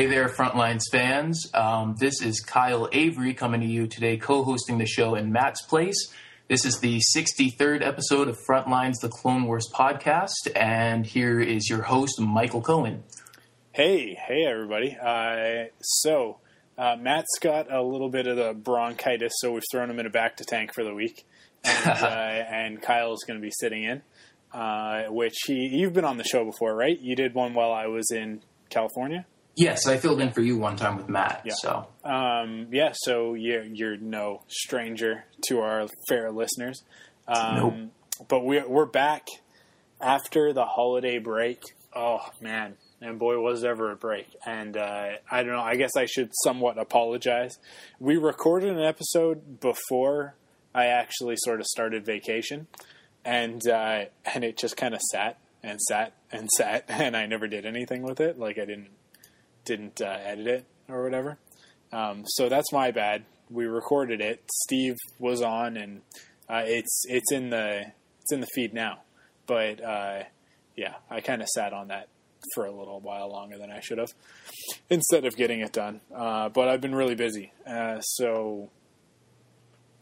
Hey there, Frontlines fans. Um, this is Kyle Avery coming to you today, co hosting the show in Matt's place. This is the 63rd episode of Frontlines, the Clone Wars podcast, and here is your host, Michael Cohen. Hey, hey, everybody. Uh, so, uh, Matt's got a little bit of the bronchitis, so we've thrown him in a bacta tank for the week. And, uh, and Kyle's going to be sitting in, uh, which he, you've been on the show before, right? You did one while I was in California? Yes, I filled in for you one time with Matt. Yeah. So Um, yeah, so you're, you're no stranger to our fair listeners. Um, But we're, we're back after the holiday break. Oh, man. And boy, was there ever a break. And uh, I don't know, I guess I should somewhat apologize. We recorded an episode before I actually sort of started vacation. And, uh, and it just kind of sat and sat and sat. And I never did anything with it. Like I didn't didn't uh, edit it or whatever. Um, so that's my bad. We recorded it. Steve was on, and uh, it's it's in the it's in the feed now. But uh, yeah, I kind of sat on that for a little while longer than I should have, instead of getting it done. Uh, but I've been really busy, uh, so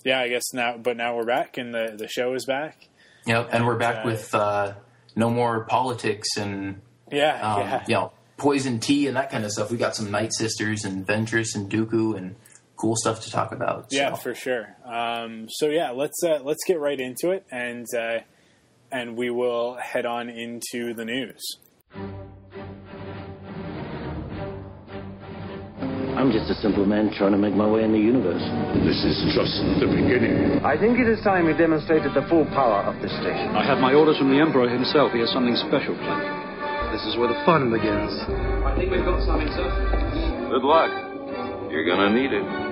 yeah, I guess now. But now we're back, and the the show is back. yep, and we're back uh, with uh, no more politics and Yeah, um, yeah. you know poison tea and that kind of stuff. We got some Night Sisters and Ventress and Dooku and cool stuff to talk about. Yeah, for sure. Um, so yeah, let's uh, let's get right into it, and uh, and we will head on into the news. I'm just a simple man trying to make my way in the universe. This is just the beginning. I think it is time we demonstrated the full power of this station. I have my orders from the Emperor himself. He has something special planned. This is where the fun begins. I think we've got something, sir. Good luck. You're gonna need it.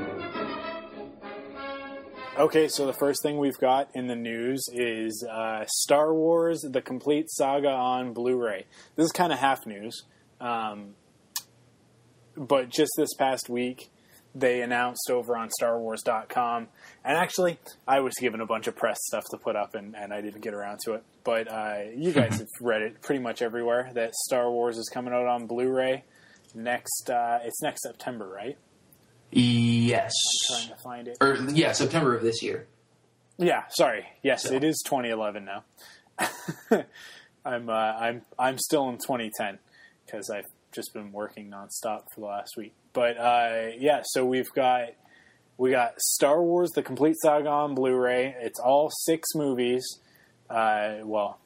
Okay, so the first thing we've got in the news is uh, Star Wars: The Complete Saga on Blu-ray. This is kind of half news, um, but just this past week they announced over on StarWars.com, and actually I was given a bunch of press stuff to put up, and, and I didn't get around to it. But uh, you guys have read it pretty much everywhere that Star Wars is coming out on Blu-ray next. Uh, it's next September, right? Yes. Trying to find it. Or yeah, September of this year. Yeah, sorry. Yes, it is 2011 now. I'm uh, I'm I'm still in 2010 because I've just been working nonstop for the last week. But uh, yeah, so we've got we got Star Wars: The Complete Saga on Blu-ray. It's all six movies. Uh, well,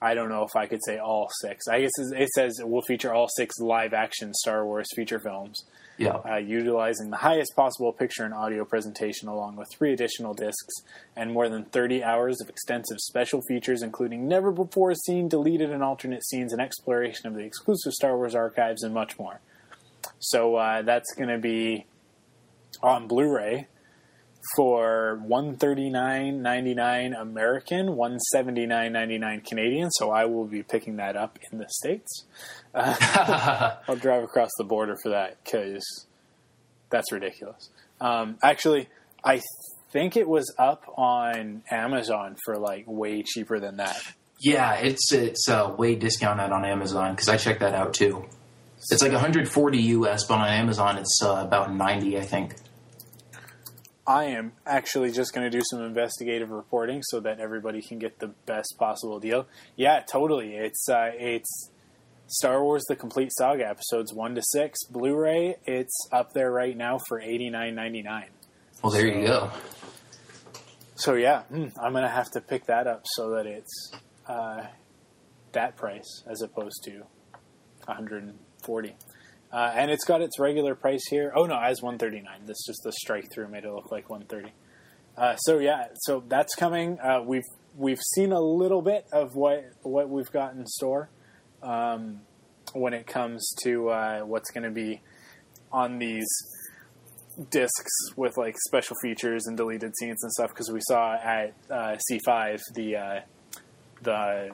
I don't know if I could say all six. I guess it says it will feature all six live-action Star Wars feature films Yeah. uh, utilizing the highest possible picture and audio presentation along with three additional discs and more than 30 hours of extensive special features including never before seen deleted and alternate scenes and exploration of the exclusive Star Wars archives and much more. So uh, that's going to be on Blu-ray for 139.99 American, 179.99 Canadian. So I will be picking that up in the states. I'll drive across the border for that because that's ridiculous. Um, actually, I think it was up on Amazon for like way cheaper than that. Yeah, it's it's uh, way discounted on Amazon because I checked that out too. It's like 140 US, but on Amazon it's uh, about 90, I think. I am actually just going to do some investigative reporting so that everybody can get the best possible deal. Yeah, totally. It's uh, it's Star Wars: The Complete Saga episodes one to six Blu-ray. It's up there right now for eighty nine ninety nine. Well, there you go. So yeah, hmm, I'm gonna have to pick that up so that it's uh, that price as opposed to 140. Uh, and it's got its regular price here. Oh no, as 139. This just the strike through made it look like 130. Uh, so yeah, so that's coming. Uh, we've we've seen a little bit of what what we've got in store um, when it comes to uh, what's going to be on these discs with like special features and deleted scenes and stuff because we saw at uh, C5 the uh, the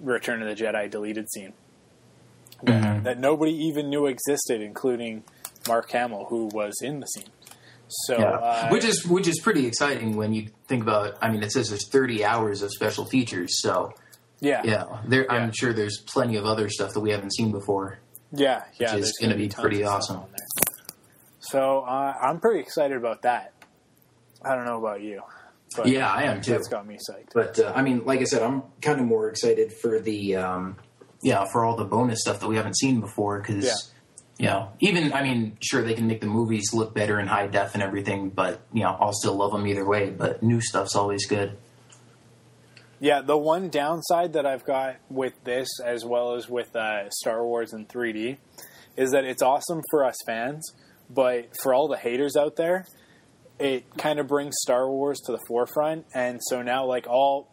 Return of the Jedi deleted scene that, that nobody even knew existed, including Mark Hamill, who was in the scene. So, Yeah. uh, which is which is pretty exciting when you think about. I mean, it says there's 30 hours of special features, so yeah, yeah, there. Yeah. I'm sure there's plenty of other stuff that we haven't seen before. yeah, yeah. is gonna gonna be pretty awesome. So uh, I'm pretty excited about that. I don't know about you, but Yeah, I am too. That's got me psyched. But uh, I mean, like I said, I'm kind of more excited for the um, yeah for all the bonus stuff that we haven't seen before because Yeah. you know even I mean sure they can make the movies look better in high def and everything, but you know I'll still love them either way. But new stuff's always good. Yeah, the one downside that I've got with this, as well as with uh, Star Wars in 3D, is that it's awesome for us fans, but for all the haters out there, it kind of brings Star Wars to the forefront, and so now like all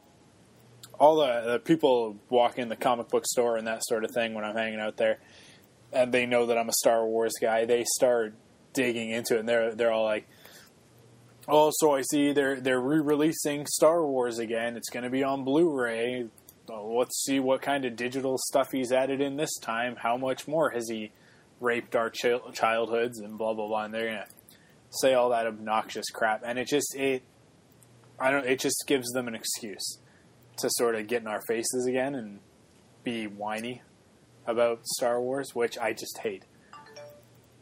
all the, the people walk in the comic book store and that sort of thing when I'm hanging out there, and they know that I'm a Star Wars guy, they start digging into it, and they're they're all like. Oh, so I see they're they're re-releasing Star Wars again. It's going to be on Blu-ray. Oh, let's see what kind of digital stuff he's added in this time. How much more has he raped our chil- childhoods and blah blah blah? And they're to say all that obnoxious crap, and it just it I don't. It just gives them an excuse to sort of get in our faces again and be whiny about Star Wars, which I just hate.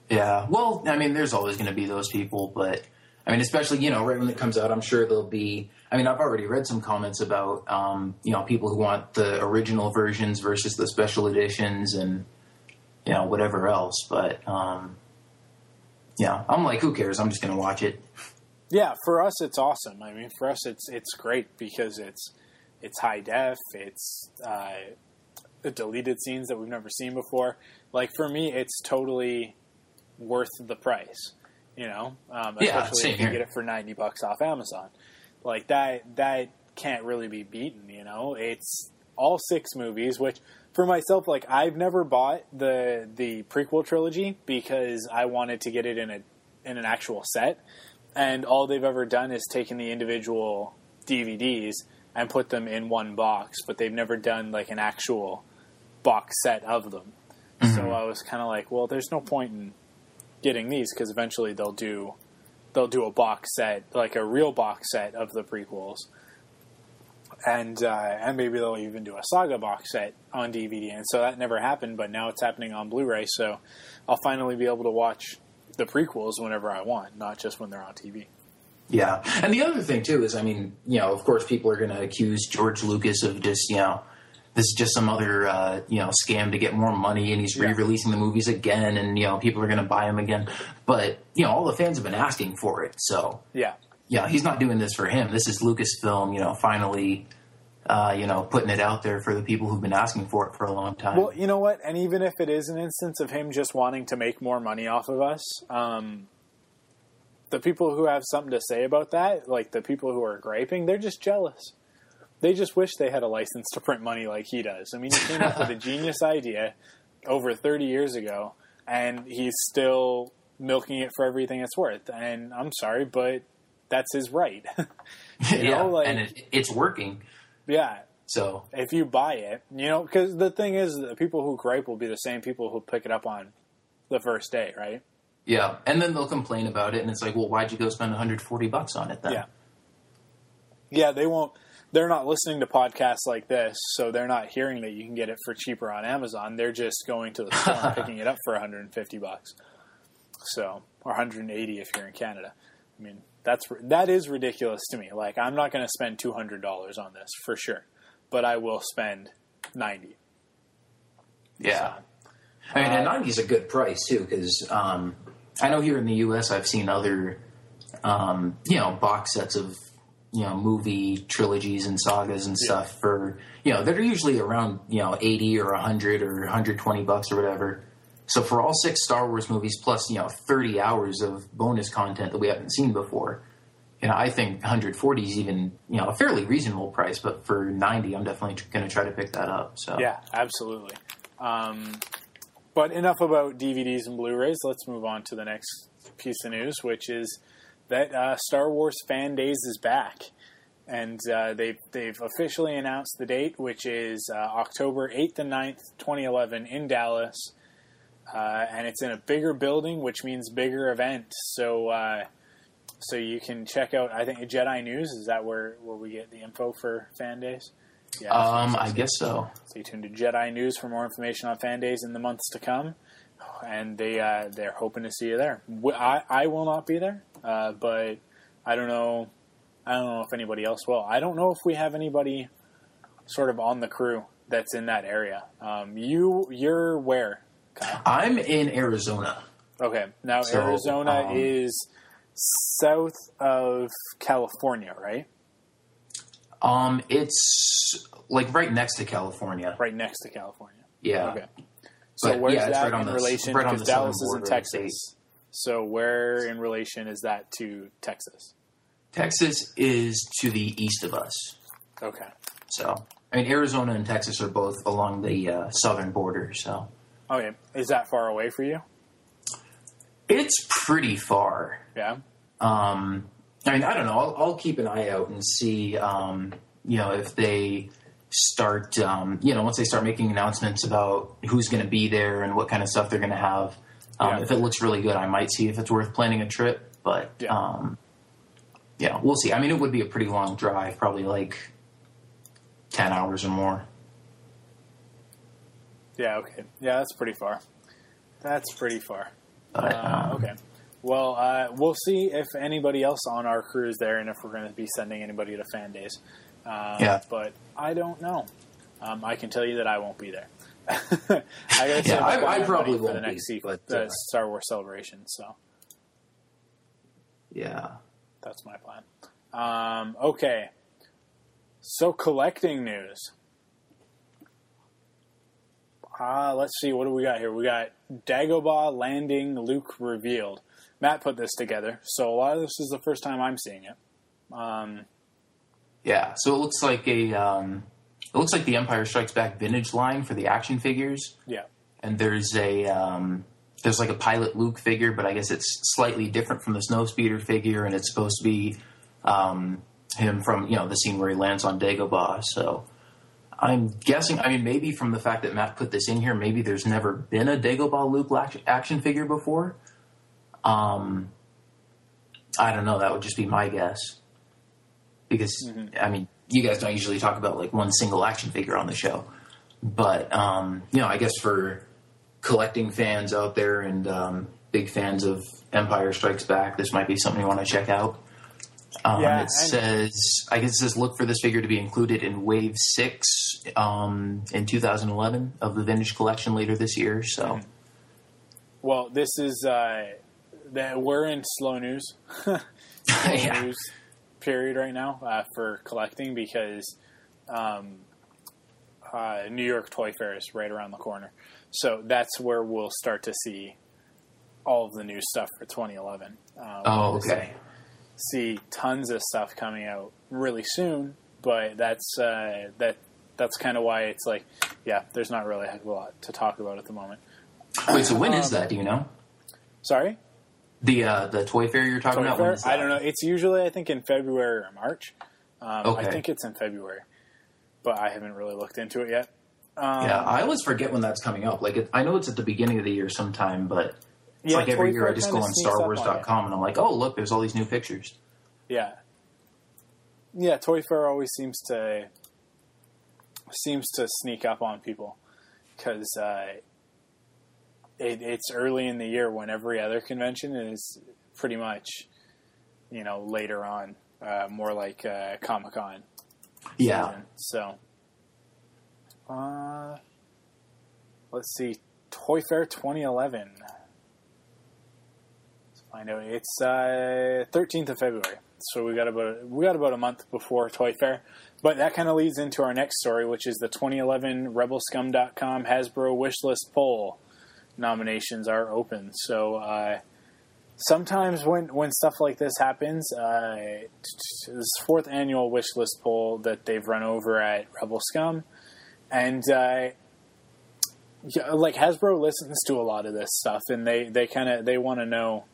Yeah. Well, I mean, there's always going to be those people, but I mean, especially you know, right when it comes out, I'm sure there'll be. I mean, I've already read some comments about um, you know people who want the original versions versus the special editions and you know whatever else. But um, yeah, I'm like, who cares? I'm just going to watch it. Yeah, for us it's awesome. I mean, for us it's it's great because it's it's high def. It's uh, deleted scenes that we've never seen before. Like for me, it's totally worth the price. You know, um, Yeah, especially same if you get it for ninety bucks off Amazon. Like that that can't really be beaten. You know, it's all six movies, which for myself, like I've never bought the the prequel trilogy because I wanted to get it in a in an actual set, and all they've ever done is taken the individual DVDs and put them in one box, but they've never done like an actual box set of them. So I was kind of like, well, there's no point in getting these because eventually they'll do they'll do a box set, like a real box set of the prequels, and uh, and maybe they'll even do a saga box set on DVD. And so that never happened, but now it's happening on Blu-ray. So I'll finally be able to watch the prequels whenever I want, not just when they're on TV. Yeah, and the other thing too is, I mean, you know, of course, people are going to accuse George Lucas of just, you know, this is just some other, uh, you know, scam to get more money, and he's re-releasing the movies again, and you know, people are going to buy them again. But you know, all the fans have been asking for it, so Yeah, yeah, he's not doing this for him. This is Lucasfilm, you know, finally, uh, you know, putting it out there for the people who've been asking for it for a long time. Well, you know what? And even if it is an instance of him just wanting to make more money off of us, um, the people who have something to say about that, like the people who are griping, they're just jealous. They just wish they had a license to print money like he does. I mean, he came up with a genius idea over 30 years ago, and he's still milking it for everything it's worth. And I'm sorry, but that's his right. yeah, know, like, and it, it's working. yeah, So if you buy it, you know, because the thing is, the people who gripe will be the same people who pick it up on the first day, right? Yeah, and then they'll complain about it, and it's like, well, why'd you go spend 140 bucks on it then? Yeah. Yeah, they won't. they're not listening to podcasts like this, so they're not hearing that you can get it for cheaper on Amazon. They're just going to the store and picking it up for 150 bucks. So, or 180 if you're in Canada. I mean, that's that is ridiculous to me. Like, I'm not going to spend $200 on this for sure, but I will spend 90. Yeah. I mean, and 90 is a good price too, because um, I know here in the U.S. I've seen other, um, you know, box sets of, you know, movie trilogies and sagas and stuff for, you know, that are usually around, you know, 80 or 100 or 120 bucks or whatever. So for all six Star Wars movies plus, you know, 30 hours of bonus content that we haven't seen before, you know, I think 140 is even, you know, a fairly reasonable price, but for 90, I'm definitely going to try to pick that up. So Yeah, absolutely. Um, but enough about DVDs and Blu-rays. Let's move on to the next piece of news, which is that uh, Star Wars Fan Days is back, and uh, they've they've officially announced the date, which is uh, October eighth and 9th, twenty eleven, in Dallas, uh, and it's in a bigger building, which means bigger event. So. Uh, so you can check out. I think Jedi News is that where where we get the info for fan days. Yeah, um, I guess so. Stay tuned to Jedi News for more information on fan days in the months to come. And they uh, they're hoping to see you there. I I will not be there, uh, but I don't know. I don't know if anybody else will. I don't know if we have anybody sort of on the crew that's in that area. Um, you you're where? Kyle? I'm in Arizona. Okay, now So, Arizona um, is south of California, right? Um, it's like right next to California. Right next to California. Yeah. Okay. So But, where's yeah, that right in the- relation? because Dallas is in Texas. So where in relation is that to Texas? Texas is to the east of us. Okay. So, I mean, Arizona and Texas are both along the uh, southern border. So, Okay. Is that far away for you? it's pretty far. Yeah. Um, I mean, I don't know. I'll, I'll keep an eye out and see, um, you know, if they start, um, you know, once they start making announcements about who's going to be there and what kind of stuff they're going to have. Um, Yeah. If it looks really good, I might see if it's worth planning a trip. But, Yeah. um, yeah, we'll see. I mean, it would be a pretty long drive, probably like 10 hours or more. Yeah. Okay. Yeah, that's pretty far. That's pretty far. But, Uh, um, okay. Well, uh, we'll see if anybody else on our crew is there and if we're going to be sending anybody to fan days. Uh, Yeah. But I don't know. Um, I can tell you that I won't be there. I gotta Yeah, I- I probably for the won't be, next se- but, the uh, Star Wars celebration. So yeah. that's my plan. Um, okay. So collecting news. Uh, let's see. What do we got here? We got Dagobah landing Luke revealed. Matt put this together, so a lot of this is the first time I'm seeing it. Um, Yeah, so it looks like a um, it looks like the Empire Strikes Back vintage line for the action figures, yeah, and there's a um, there's like a pilot Luke figure, but I guess it's slightly different from the Snowspeeder figure, and it's supposed to be um, him from you know the scene where he lands on Dagobah. So I'm guessing. I mean, maybe from the fact that Matt put this in here, maybe there's never been a Dagobah Luke action- action figure before. Um, I don't know. That would just be my guess because I mean, you guys don't usually talk about like one single action figure on the show, but um, you know, I guess for collecting fans out there and um, big fans of Empire Strikes Back, this might be something you want to check out. Um, Yeah, it and- says, I guess it says, look for this figure to be included in Wave Six um, in 2011 of the Vintage Collection later this year. So, Well, this is uh, that we're in slow news, slow yeah, news period right now uh, for collecting because um, uh, New York Toy Fair is right around the corner. So that's where we'll start to see all of the new stuff for 2011. Um, oh, okay, See tons of stuff coming out really soon, but that's uh, that that's kind of why it's like, yeah, there's not really a heck of a lot to talk about at the moment. wait. So when is Um, that? Do you know Sorry. The uh, the toy fair you're talking Toy about? Fair? When is I don't know. It's usually I think in February or March. Um, I think it's in February, but I haven't really looked into it yet. Um, Yeah, I always forget when that's coming up. Like, it, I know it's at the beginning of the year sometime, but it's Yeah, like every year I just go on StarWars.com and I'm like, oh, look, there's all these new pictures. yeah. yeah, Toy Fair always seems to seems to sneak up on people because uh, it, it's early in the year when every other convention is pretty much you know later on, uh, more like uh, Comic Con. Yeah. So, uh, let's see, Toy Fair 2011. Let's find out. It's uh, 13th of February, so we got about we got about a month before Toy Fair. But that kind of leads into our next story, which is the 2011 RebelScum.com Hasbro Wishlist poll nominations are open. So. Uh, sometimes when when stuff like this happens, uh, this fourth annual wish list poll that they've run over at Rebel Scum, and uh, yeah, like Hasbro listens to a lot of this stuff, and they they kind of they want to know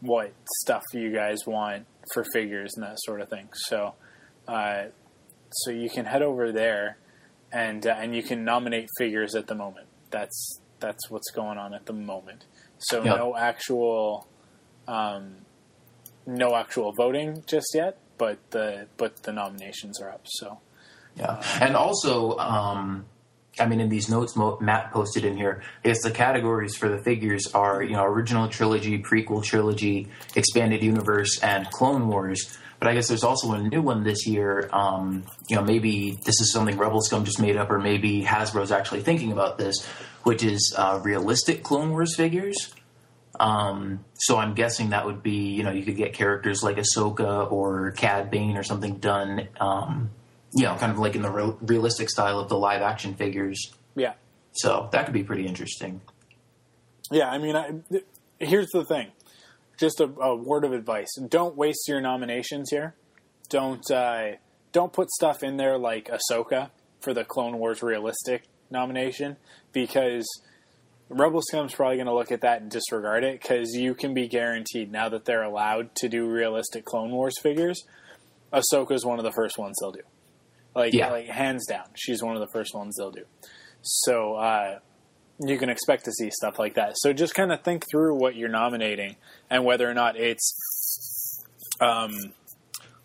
what stuff you guys want for figures and that sort of thing. So, uh, so you can head over there, and uh, and you can nominate figures at the moment. That's that's what's going on at the moment. So no actual um, no actual voting just yet, but the but the nominations are up. So Yeah, and also, um, I mean, in these notes Mo- Matt posted in here, I guess the categories for the figures are you know original trilogy, prequel trilogy, expanded universe, and Clone Wars. But I guess there's also a new one this year. Um, you know, maybe this is something Rebel Scum just made up, or maybe Hasbro's actually thinking about this, which is uh, realistic Clone Wars figures. Um, so I'm guessing that would be, you know, you could get characters like Ahsoka or Cad Bane or something done, um, you know, kind of like in the real realistic style of the live action figures. yeah, So that could be pretty interesting. yeah. I mean, I, th- here's the thing. Just a, a word of advice: don't waste your nominations here. Don't uh, don't put stuff in there like Ahsoka for the Clone Wars realistic nomination because Rebel Scum's probably going to look at that and disregard it because you can be guaranteed now that they're allowed to do realistic Clone Wars figures. Ahsoka's one of the first ones they'll do. Like, Yeah. like hands down, she's one of the first ones they'll do. So uh, you can expect to see stuff like that. So just kind of think through what you're nominating and whether or not it's, um,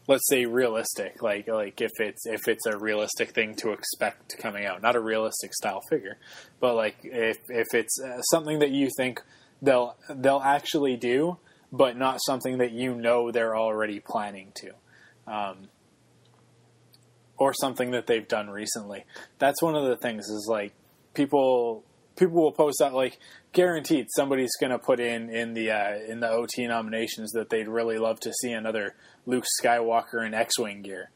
let's say realistic. Like like if it's if it's a realistic thing to expect coming out, not a realistic style figure, but like if if it's uh, something that you think they'll they'll actually do, but not something that you know they're already planning to. Um, or something that they've done recently. That's one of the things is like people people will post that like guaranteed somebody's going to put in in the uh, in the OT nominations that they'd really love to see another Luke Skywalker in X-wing gear.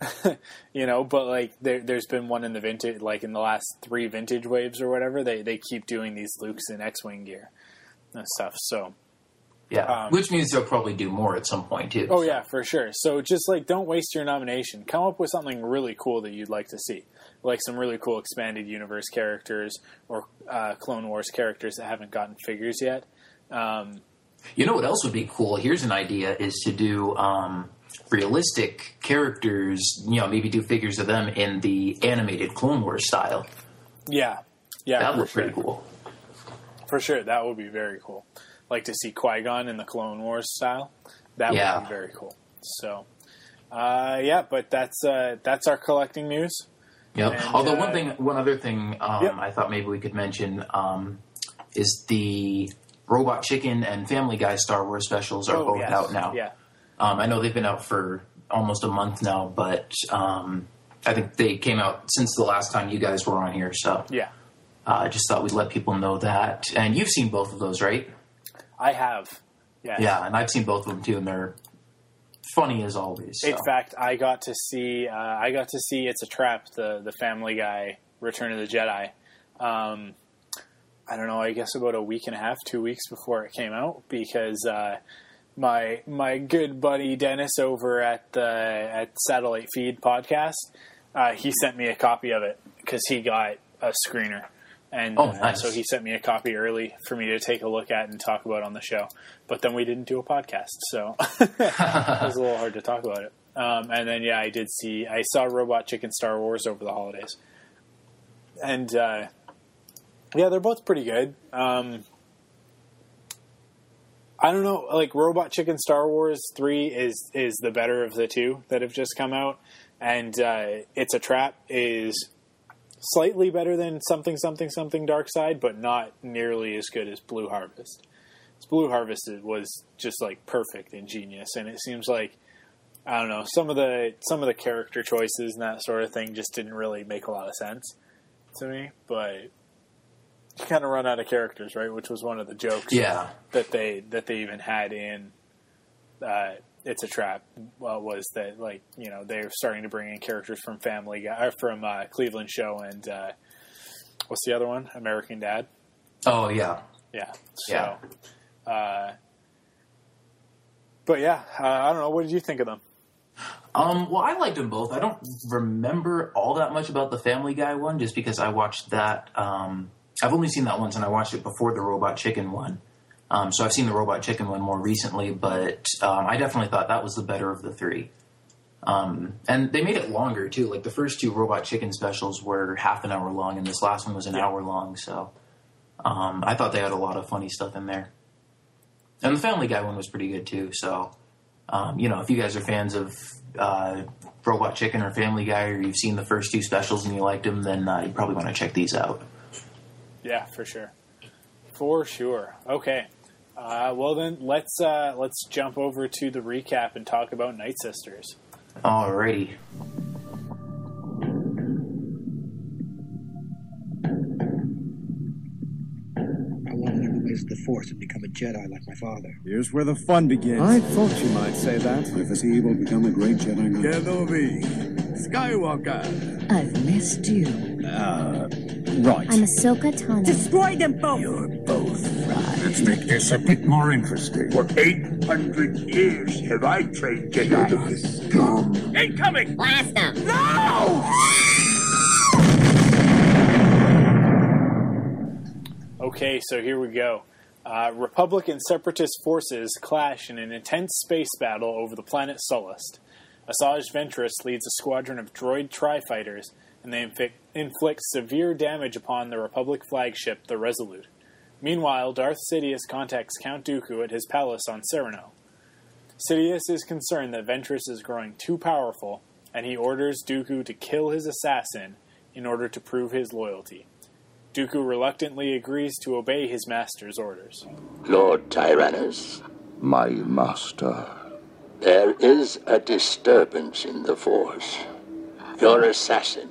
you know, but like there, there's been one in the vintage, like in the last three vintage waves or whatever. They they keep doing these Lukes in X-wing gear and stuff. So Yeah, Um, which means they'll probably do more at some point too. Oh yeah, for sure. So just like don't waste your nomination. Come up with something really cool that you'd like to see, like some really cool expanded universe characters or uh, Clone Wars characters that haven't gotten figures yet. Um, You know what else would be cool? Here's an idea: is to do um, realistic characters. You know, maybe do figures of them in the animated Clone Wars style. yeah, yeah, That for would sure. pretty cool. For sure, that would be very cool. Like to see Qui Gon in the Clone Wars style. That Yeah. would be very cool. So, uh, yeah, but that's uh, that's our collecting news. Yeah. And, Although uh, one thing, one other thing, um, Yep. I thought maybe we could mention um, is the Robot Chicken and Family Guy Star Wars specials are both Oh, yes. out now. Yeah, Um, I know they've been out for almost a month now, but um, I think they came out since the last time you guys were on here. So yeah, uh, I just thought we'd let people know that. And you've seen both of those, right? I have. Yeah, Yeah, and I've seen both of them too, and they're funny as always. so. In fact, I got to see uh, I got to see It's a Trap, the the Family Guy Return of the Jedi. Um, I don't know. I guess about a week and a half, two weeks before it came out, because uh, my my good buddy Dennis over at the at Satellite Feed podcast, uh, he sent me a copy of it because he got a screener. And Oh, uh, nice. so he sent me a copy early for me to take a look at and talk about on the show. But then we didn't do a podcast, so it was a little hard to talk about it. Um, and then yeah, I did see I saw Robot Chicken Star Wars over the holidays, and uh, yeah, they're both pretty good. Um, I don't know. Like Robot Chicken Star Wars three is is the better of the two that have just come out, and uh, It's a Trap is slightly better than something something something Dark Side, but not nearly as good as Blue Harvest. Blue Harvest was just like perfect and genius, and it seems like I don't know some of the some of the character choices and that sort of thing just didn't really make a lot of sense to me, but you kind of run out of characters, right? Which was one of the jokes, yeah, that they that they even had in uh, "It's a Trap." Well, was that like you know they're starting to bring in characters from Family Guy, from uh, Cleveland Show, and uh, what's the other one? American Dad. Oh yeah, yeah. So, yeah. Uh, but yeah, uh, I don't know. What did you think of them? Um, well, I liked them both. I don't remember all that much about the Family Guy one, just because I watched that. Um, I've only seen that once, and I watched it before the Robot Chicken one. Um, so I've seen the Robot Chicken one more recently, but um, I definitely thought that was the better of the three. Um, and they made it longer too. Like the first two Robot Chicken specials were half an hour long, and this last one was an yeah. hour long. So um, I thought they had a lot of funny stuff in there. And the Family Guy one was pretty good too. So um, you know, if you guys are fans of uh, Robot Chicken or Family Guy, or you've seen the first two specials and you liked them, then uh, you probably want to check these out. Yeah, for sure, for sure. Okay, uh, well then let's uh, let's jump over to the recap and talk about Night Sisters. Alrighty. use the Force and become a Jedi like my father. Here's where the fun begins. I thought you might say that. If I see you will become a great Jedi Knight. Kenobi, Skywalker. I've missed you. Uh, right. I'm Ahsoka Tano. Destroy them both. You're both right. Let's make this a bit more interesting. For 800 years have I trained Jedi. Scum. Incoming! Blast them! No! Okay, so here we go. Uh, Republic and Separatist forces clash in an intense space battle over the planet Sullust. Asajj Ventress leads a squadron of droid tri-fighters, and they inflict, inflict severe damage upon the Republic flagship, the Resolute. Meanwhile, Darth Sidious contacts Count Dooku at his palace on Serenno. Sidious is concerned that Ventress is growing too powerful, and he orders Dooku to kill his assassin in order to prove his loyalty. Dooku reluctantly agrees to obey his master's orders. Lord Tyrannus. My master. There is a disturbance in the Force. Your assassin.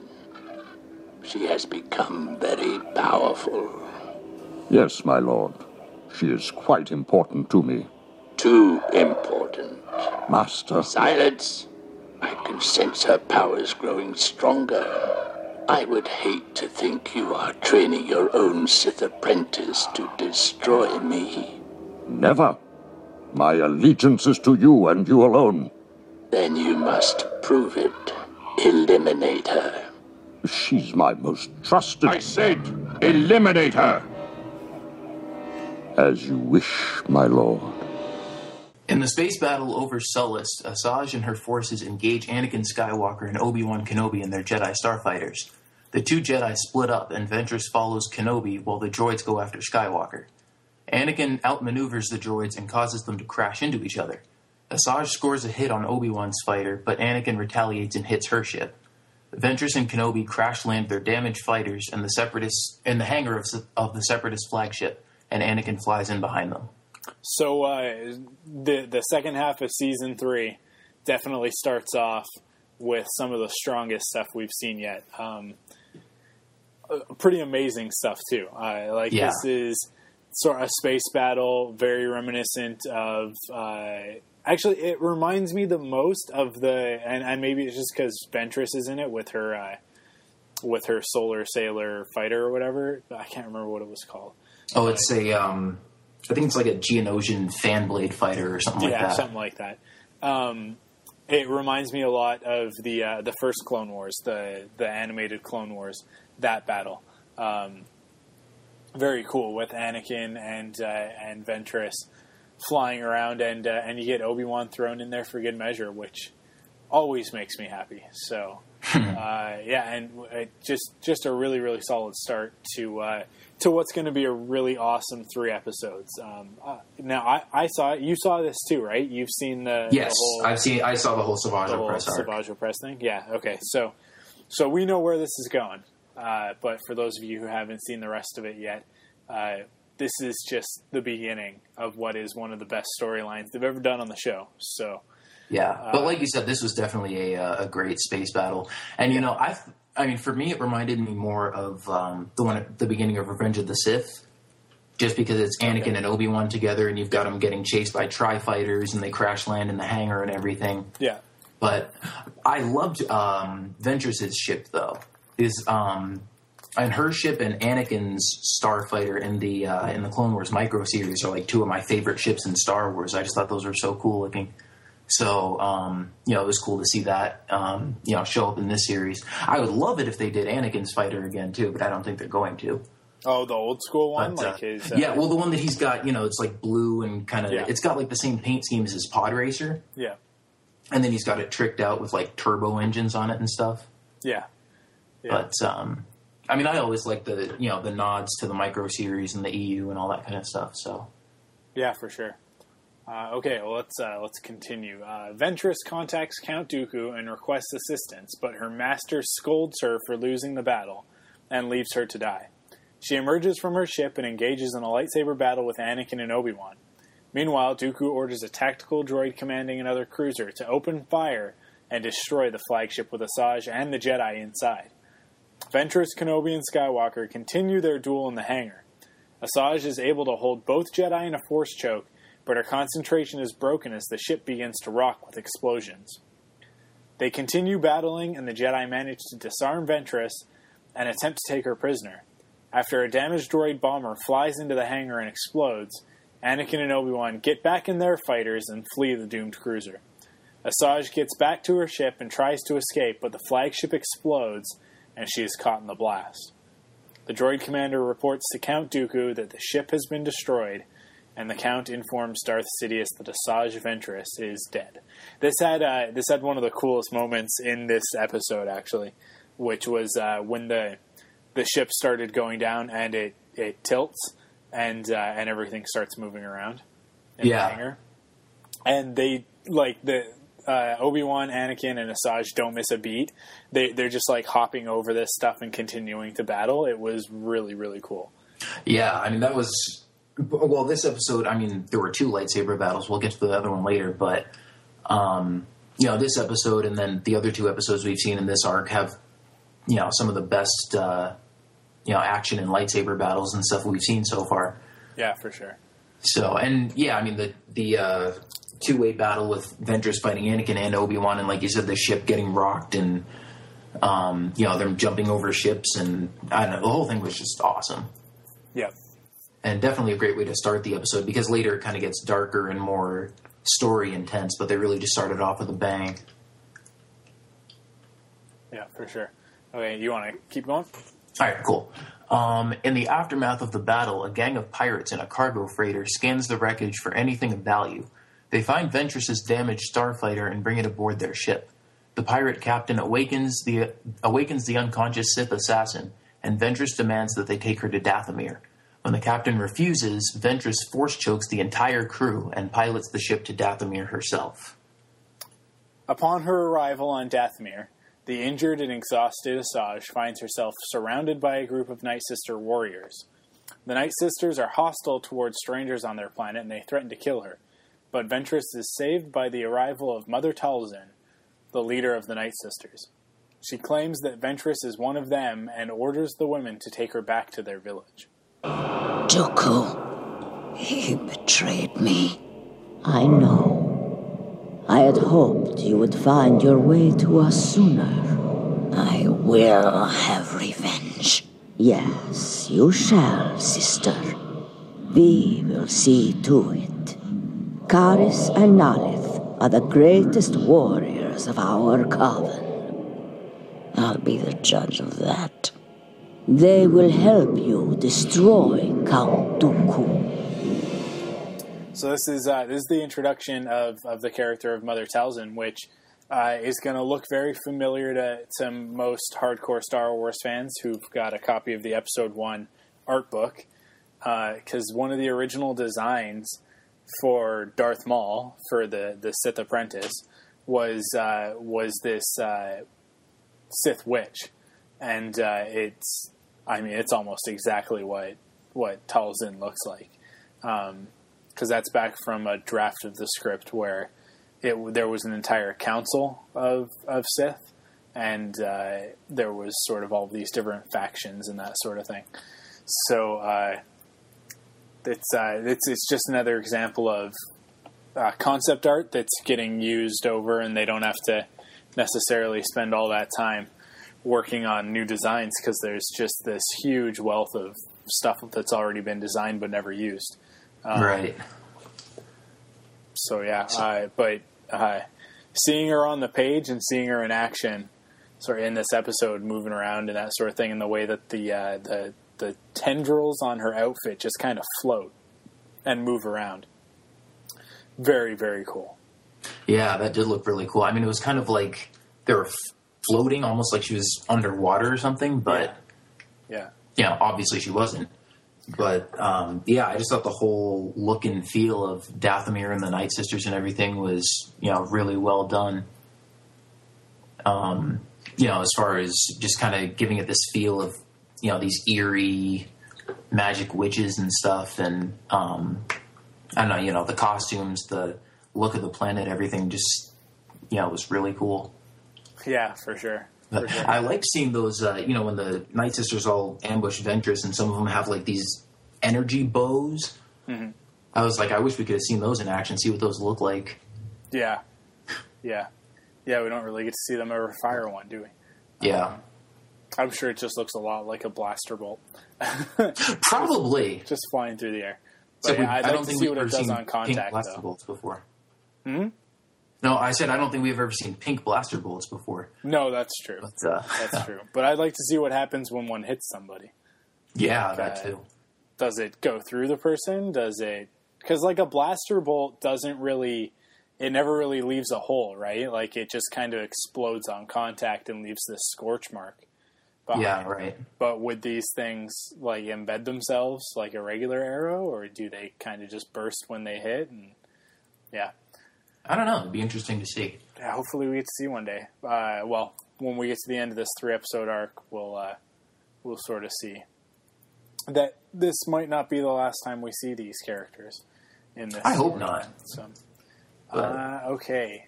She has become very powerful. Yes, my lord. She is quite important to me. Too important. Master. Silence! I can sense her powers growing stronger. I would hate to think you are training your own Sith apprentice to destroy me. Never. My allegiance is to you and you alone. Then you must prove it. Eliminate her. She's my most trusted. I said, eliminate her. As you wish, my lord. In the space battle over Sullust, Asajj and her forces engage Anakin Skywalker and Obi-Wan Kenobi and their Jedi starfighters. The two Jedi split up, and Ventress follows Kenobi while the droids go after Skywalker. Anakin outmaneuvers the droids and causes them to crash into each other. Asajj scores a hit on Obi-Wan's fighter, but Anakin retaliates and hits her ship. Ventress and Kenobi crash land their damaged fighters in the separatists in the hangar of, of the separatist flagship, and Anakin flies in behind them. So uh, the the second half of season three definitely starts off with some of the strongest stuff we've seen yet. Um, pretty amazing stuff too. Uh, like yeah. this is sort of a space battle, very reminiscent of. Uh, actually, it reminds me the most of the, and, and maybe it's just because Ventress is in it with her, uh, with her Solar Sailor fighter or whatever. I can't remember what it was called. Oh, it's a. Um, I think it's like a Geonosian fan blade fighter or something yeah, like that. Yeah, something like that. Um, it reminds me a lot of the uh, the first Clone Wars, the the animated Clone Wars, that battle. Um, very cool with Anakin and uh, and Ventress flying around, and uh, and you get Obi Wan thrown in there for good measure, which always makes me happy. So uh, yeah, and just just a really really solid start to uh, to what's going to be a really awesome three episodes. Um, uh, now I, I saw it. You saw this too, right? You've seen the Yes, the whole, I've seen. I saw the whole the Savage whole Press. Savage Opress thing. Yeah. Okay. So so we know where this is going. Uh, but for those of you who haven't seen the rest of it yet, uh, this is just the beginning of what is one of the best storylines they've ever done on the show. So. Yeah, but like you said, this was definitely a, uh, a great space battle, and you know, I, I mean, for me, it reminded me more of um, the one at the beginning of Revenge of the Sith, just because it's Anakin and Obi Wan together, and you've got them getting chased by Tri fighters, and they crash land in the hangar and everything. Yeah. But I loved um, Ventress's ship though. Is um, and her ship and Anakin's starfighter in the uh, in the Clone Wars micro series are like two of my favorite ships in Star Wars. I just thought those were so cool looking. So um, you know, it was cool to see that um, you know show up in this series. I would love it if they did Anakin's fighter again too, but I don't think they're going to. Oh, the old school one, But, uh, his. Uh, yeah, well, the one that he's got, you know, it's like blue and kind of. Yeah. It's got like the same paint scheme as his Pod Racer, yeah, and then he's got it tricked out with like turbo engines on it and stuff. yeah, yeah. But um, I mean, I always like the you know the nods to the micro series and the EU and all that kind of stuff. So Yeah, for sure. Uh, okay, well let's uh, let's continue. Uh, Ventress contacts Count Dooku and requests assistance, but her master scolds her for losing the battle and leaves her to die. She emerges from her ship and engages in a lightsaber battle with Anakin and Obi Wan. Meanwhile, Dooku orders a tactical droid commanding another cruiser to open fire and destroy the flagship with Asajj and the Jedi inside. Ventress, Kenobi, and Skywalker continue their duel in the hangar. Asajj is able to hold both Jedi in a force choke, but her concentration is broken as the ship begins to rock with explosions. They continue battling, and the Jedi manage to disarm Ventress and attempt to take her prisoner. After a damaged droid bomber flies into the hangar and explodes, Anakin and Obi Wan get back in their fighters and flee the doomed cruiser. Asajj gets back to her ship and tries to escape, but the flagship explodes and she is caught in the blast. The droid commander reports to Count Dooku that the ship has been destroyed, and the Count informs Darth Sidious that Asajj Ventress is dead. This had uh, this had one of the coolest moments in this episode, actually, which was uh, when the the ship started going down and it, it tilts and uh, and everything starts moving around in Yeah. the hangar. And they like the uh, Obi Wan, Anakin, and Asajj don't miss a beat. They they're just like hopping over this stuff and continuing to battle. It was really really cool. yeah, I mean that was well. This episode, I mean, there were two lightsaber battles. We'll get to the other one later, but um, you know, this episode and then the other two episodes we've seen in this arc have you know some of the best uh, you know action and lightsaber battles and stuff we've seen so far. Yeah, for sure. So, and yeah, I mean the the uh, two way battle with Ventress fighting Anakin and Obi Wan, and like you said, the ship getting rocked and um, you know them jumping over ships, and I don't know, the whole thing was just awesome, and definitely a great way to start the episode because later it kind of gets darker and more story intense, but they really just started off with a bang. yeah, for sure. Okay, you want to keep going? All right, cool. Um, in the aftermath of the battle, a gang of pirates in a cargo freighter scans the wreckage for anything of value. They find Ventress's damaged starfighter and bring it aboard their ship. The pirate captain awakens the awakens the unconscious Sith assassin, and Ventress demands that they take her to Dathomir. When the captain refuses, Ventress force chokes the entire crew and pilots the ship to Dathomir herself. Upon her arrival on Dathomir, the injured and exhausted Asajj finds herself surrounded by a group of Night Sister warriors. The Night Sisters are hostile towards strangers on their planet and they threaten to kill her. But Ventress is saved by the arrival of Mother Talzin, the leader of the Night Sisters. She claims that Ventress is one of them and orders the women to take her back to their village. Dooku. He betrayed me. I know. I had hoped you would find your way to us sooner. I will have revenge. Yes, you shall, sister. We will see to it. Karis and Naa'leth are the greatest warriors of our coven. I'll be the judge of that. They will help you destroy Count Dooku. So this is uh, this is the introduction of, of the character of Mother Talzin, which uh, is going to look very familiar to, to most hardcore Star Wars fans who've got a copy of the Episode One art book, because one of the original designs for Darth Maul for the the Sith Apprentice was uh, was this uh, Sith witch, and uh, it's I mean it's almost exactly what what Talzin looks like, because um, that's back from a draft of the script where it there was an entire council of of Sith, and uh, there was sort of all these different factions and that sort of thing. So uh, it's uh, it's it's just another example of uh, concept art that's getting used over, and they don't have to necessarily spend all that time working on new designs because there's just this huge wealth of stuff that's already been designed but never used. Um, right. So yeah, uh, but uh, seeing her on the page and seeing her in action, sort of in this episode, moving around and that sort of thing, and the way that the uh, the the tendrils on her outfit just kind of float and move around. Very very cool. Yeah, that did look really cool. I mean, it was kind of like there were floating, almost like she was underwater or something. But yeah, yeah, you know, obviously she wasn't. But um, yeah, I just thought the whole look and feel of Dathomir and the Night Sisters and everything was, you know, really well done. Um, you know, as far as just kind of giving it this feel of, you know, these eerie magic witches and stuff, and um, I don't know, you know, the costumes, the look of the planet, everything just, you know, was really cool. Yeah, for sure. But I like seeing those, uh, you know, when the Night Sisters all ambush Ventress, and some of them have like these energy bows. Mm-hmm. I was like, I wish we could have seen those in action, see what those look like. Yeah, yeah, yeah. We don't really get to see them ever fire one, do we? Yeah. Um, I'm sure it just looks a lot like a blaster bolt. Probably just, just, flying through the air. But so yeah, I'd like to see what it does on contact. blaster though. bolts before. Hmm. No, I said I don't think we've ever seen pink blaster bullets before. No, that's true. But, uh, that's true. But I'd like to see what happens when one hits somebody. Yeah, like, that uh, too. Does it go through the person? Does it? Because like a blaster bolt doesn't really, it never really leaves a hole, right? Like it just kind of explodes on contact and leaves this scorch mark. Behind. Yeah, right. But would these things like embed themselves like a regular arrow, or do they kind of just burst when they hit? And yeah, I don't know. It'd be interesting to see. Yeah, hopefully we get to see one day. Uh, well, when we get to the end of this three episode arc, we'll uh, we'll sort of see that this might not be the last time we see these characters in this. I hope not. So, uh, okay.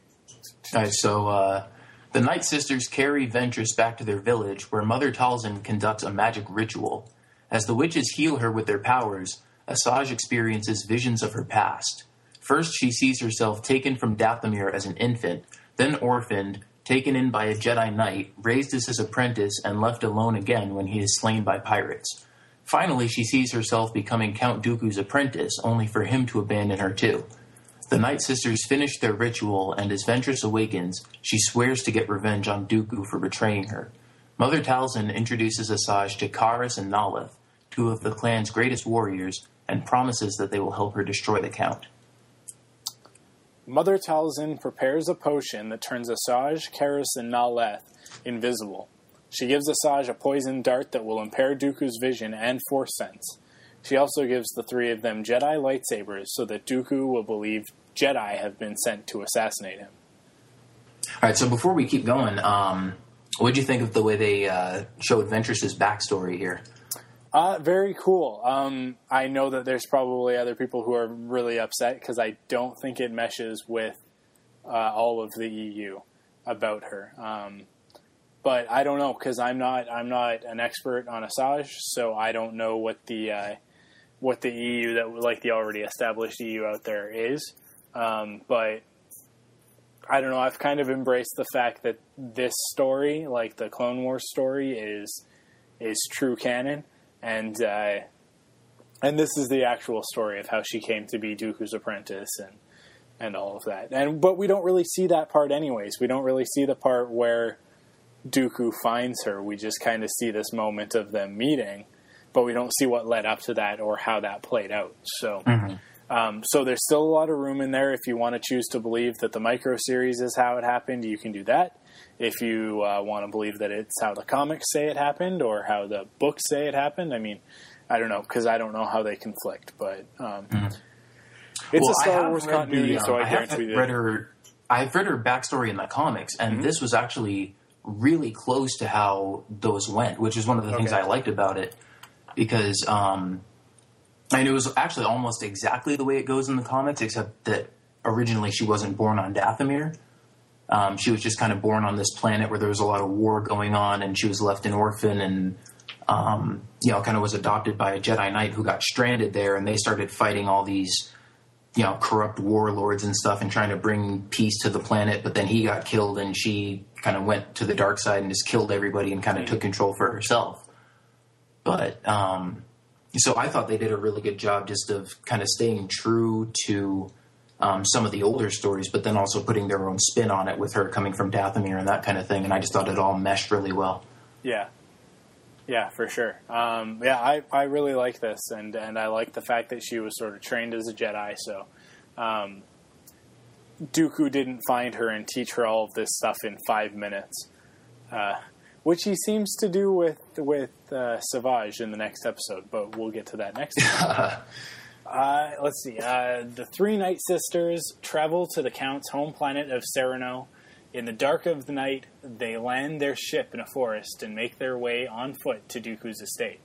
All right, so uh, the Night Sisters carry Ventress back to their village, where Mother Talzin conducts a magic ritual. As the witches heal her with their powers, Asajj experiences visions of her past. First, she sees herself taken from Dathomir as an infant, then orphaned, taken in by a Jedi Knight, raised as his apprentice, and left alone again when he is slain by pirates. Finally, she sees herself becoming Count Dooku's apprentice, only for him to abandon her too. The Night Sisters finish their ritual, and as Ventress awakens, she swears to get revenge on Dooku for betraying her. Mother Talzin introduces Asajj to Karis and Naa'leth, two of the clan's greatest warriors, and promises that they will help her destroy the Count. Mother Talzin prepares a potion that turns Asajj, Karis, and Naa'leth invisible. She gives Asajj a poison dart that will impair Dooku's vision and force sense. She also gives the three of them Jedi lightsabers so that Dooku will believe Jedi have been sent to assassinate him. All right, so before we keep going, um, what did you think of the way they uh, showed Ventress's backstory here? Uh, very cool. Um, I know that there's probably other people who are really upset because I don't think it meshes with uh, all of the EU about her. Um, but I don't know because I'm not I'm not an expert on Asajj, so I don't know what the uh, what the EU that like the already established EU out there is. Um, but I don't know. I've kind of embraced the fact that this story, like the Clone Wars story, is is true canon and uh, and this is the actual story of how she came to be Dooku's apprentice and and all of that. And but we don't really see that part anyways. We don't really see the part where Dooku finds her. We just kind of see this moment of them meeting, but we don't see what led up to that or how that played out. So mm-hmm. Um, so there's still a lot of room in there if you want to choose to believe that the micro series is how it happened. You can do that. If you uh, want to believe that it's how the comics say it happened or how the books say it happened, I mean, I don't know because I don't know how they conflict, but um, Mm-hmm. it's Well, a I Star Wars read continuity, the, um, so I, I have guarantee read her. I've read her backstory in the comics, and Mhm. this was actually really close to how those went, which is one of the things I liked about it because, um, and it was actually almost exactly the way it goes in the comics, except that originally she wasn't born on Dathomir. Um, she was just kind of born on this planet where there was a lot of war going on, and she was left an orphan, and um, you know, kind of was adopted by a Jedi Knight who got stranded there, and they started fighting all these, you know, corrupt warlords and stuff, and trying to bring peace to the planet. But then he got killed, and she kind of went to the dark side and just killed everybody and kind of took control for herself. But um, so I thought they did a really good job just of kind of staying true to um, some of the older stories, but then also putting their own spin on it with her coming from Dathomir and that kind of thing. And I just thought it all meshed really well. Yeah. Yeah, for sure. Um, yeah, I, I really like this, and, and I like the fact that she was sort of trained as a Jedi. So, um, Dooku didn't find her and teach her all of this stuff in five minutes, uh, which he seems to do with with uh, Savage in the next episode. But we'll get to that next. Uh, let's see. Uh, the three Night Sisters travel to the Count's home planet of Serenno. In the dark of the night, they land their ship in a forest and make their way on foot to Dooku's estate.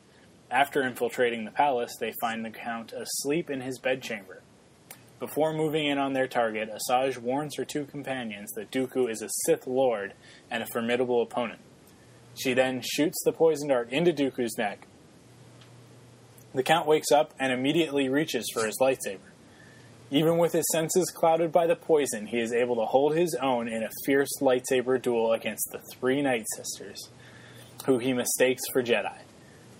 After infiltrating the palace, they find the Count asleep in his bedchamber. Before moving in on their target, Asajj warns her two companions that Dooku is a Sith Lord and a formidable opponent. She then shoots the poison dart into Dooku's neck. The Count wakes up and immediately reaches for his lightsaber. Even with his senses clouded by the poison, he is able to hold his own in a fierce lightsaber duel against the three Night Sisters, who he mistakes for Jedi.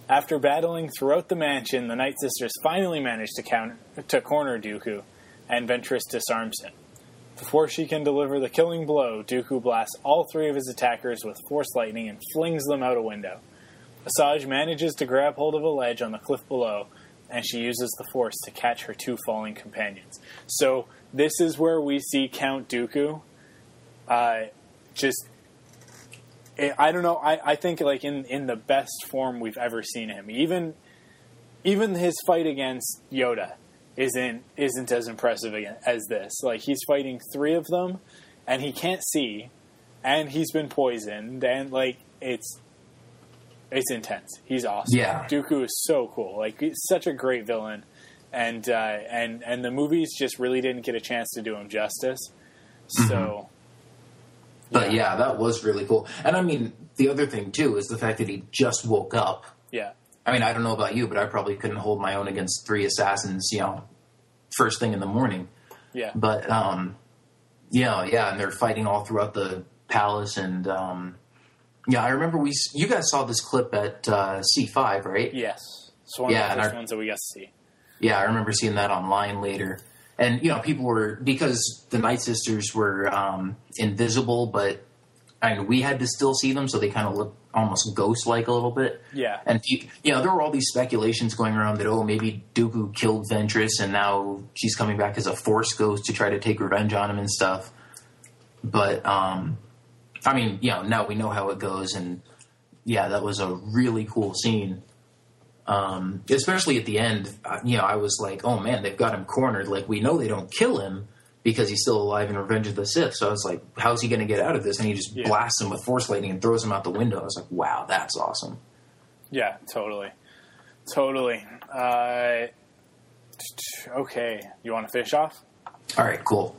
After battling throughout the mansion, the Night Sisters finally manage to, counter, to corner Dooku, and Ventress disarms him. Before she can deliver the killing blow, Dooku blasts all three of his attackers with Force Lightning and flings them out a window. Asajj manages to grab hold of a ledge on the cliff below, and she uses the Force to catch her two falling companions. So this is where we see Count Dooku. Uh, just, I I don't know. I, I think like in in the best form we've ever seen him. Even even his fight against Yoda isn't isn't as impressive as this. Like he's fighting three of them, and he can't see, and he's been poisoned, and like it's it's intense. He's awesome. Yeah. Dooku is so cool. Like he's such a great villain, and uh, and and the movies just really didn't get a chance to do him justice. So But yeah, that was really cool. And I mean, the other thing too is the fact that he just woke up. yeah, I mean, I don't know about you, but I probably couldn't hold my own against three assassins, you know, first thing in the morning. yeah, But um, yeah, yeah, and they're fighting all throughout the palace, and um, yeah, I remember we you guys saw this clip at uh, C five, right? yes. It's one Yeah, of the first I- ones that we got to see. Yeah, I remember seeing that online later. And, you know, people were, because the Night Sisters were um, invisible, but I mean, we had to still see them, so they kind of look almost ghost like a little bit. Yeah, And, you you know, there were all these speculations going around that, oh, maybe Dooku killed Ventress and now she's coming back as a Force ghost to try to take revenge on him and stuff. But, um, I mean, you know, now we know how it goes, and yeah, that was a really cool scene. Um, especially at the end, uh, you know, I was like, oh man, they've got him cornered. Like, we know they don't kill him because he's still alive in Revenge of the Sith. So I was like, how's he going to get out of this? And he just Yeah. blasts him with Force Lightning and throws him out the window. I was like, wow, that's awesome. yeah, totally, totally. Uh, okay, you want to finish off? All right, cool.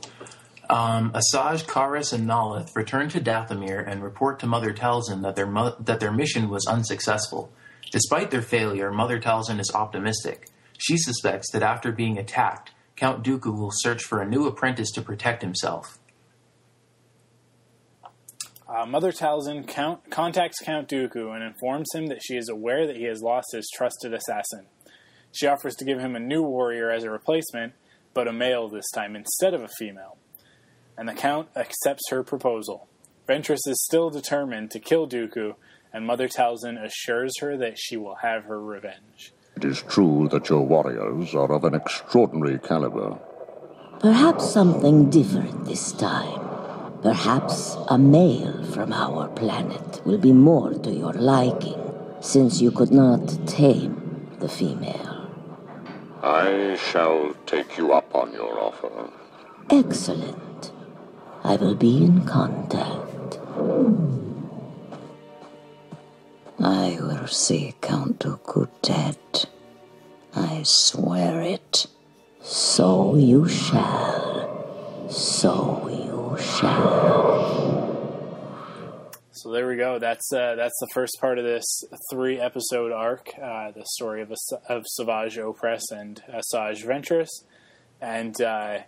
Um, Asajj, Karis, and Naa'leth return to Dathomir and report to Mother Talzin that their mo- that their mission was unsuccessful. Despite their failure, Mother Talzin is optimistic. She suspects that after being attacked, Count Dooku will search for a new apprentice to protect himself. Uh, Mother Talzin count, contacts Count Dooku and informs him that she is aware that he has lost his trusted assassin. She offers to give him a new warrior as a replacement, but a male this time instead of a female. And the Count accepts her proposal. Ventress is still determined to kill Dooku, and Mother Talzin assures her that she will have her revenge. It is true that your warriors are of an extraordinary caliber. Perhaps something different this time. Perhaps a male from our planet will be more to your liking, since you could not tame the female. I shall take you up on your offer. Excellent. I will be in contact. I will see Count Dooku dead. I swear it. So you shall. So you shall. So there we go. That's uh, that's the first part of this three episode arc, uh, the story of of Savage Opress and Asajj Ventress, and uh,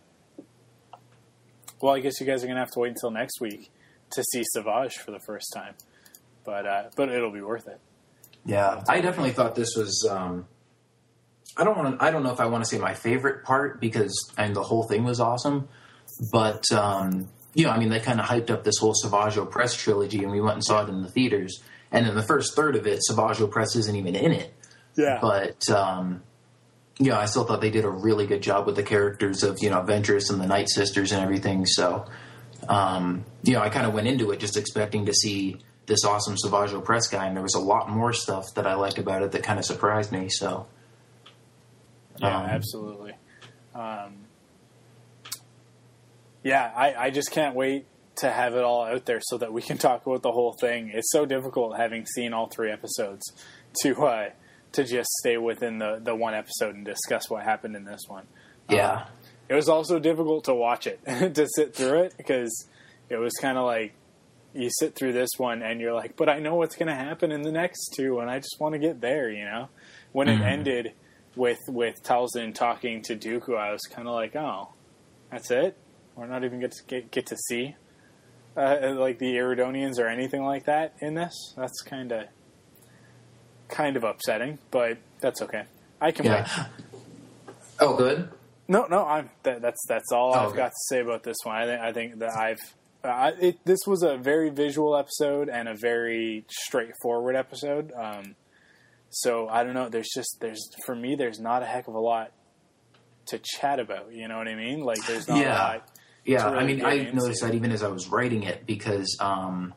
well, I guess you guys are gonna have to wait until next week to see Savage for the first time, but uh, but it'll be worth it. Yeah, I definitely thought this was. Um, I don't want to. I don't know if I want to say my favorite part because and the whole thing was awesome, but um, you know, I mean, they kind of hyped up this whole Savage Opress trilogy, and we went and saw it in the theaters. And in the first third of it, Savage Opress isn't even in it. Yeah. But um, yeah, I still thought they did a really good job with the characters of you know Ventress and the Night Sisters and everything. So, um, you know, I kind of went into it just expecting to see this awesome Savage Opress guy, and there was a lot more stuff that I liked about it that kind of surprised me. So, yeah, um, absolutely. Um, yeah, I, I just can't wait to have it all out there so that we can talk about the whole thing. It's so difficult having seen all three episodes to uh, to just stay within the, the one episode and discuss what happened in this one. Yeah. Um, it was also difficult to watch it, to sit through it, because it was kind of like you sit through this one and you're like, but I know what's going to happen in the next two, and I just want to get there, you know? When mm-hmm. it ended with, with Talzin talking to Dooku, I was kind of like, oh, that's it? We're not even get to get, get to see uh, like the Iridonians or anything like that in this. That's kind of kind of upsetting, but that's okay. I can yeah. wait. Oh, good. No, no, I'm that, that's that's all oh, I've okay. got to say about this one. I think I think that I've uh, it, this was a very visual episode and a very straightforward episode. Um, so I don't know. There's just there's for me there's not a heck of a lot to chat about. You know what I mean? Like there's not yeah. a lot yeah, really I mean, I noticed that even as I was writing it because um,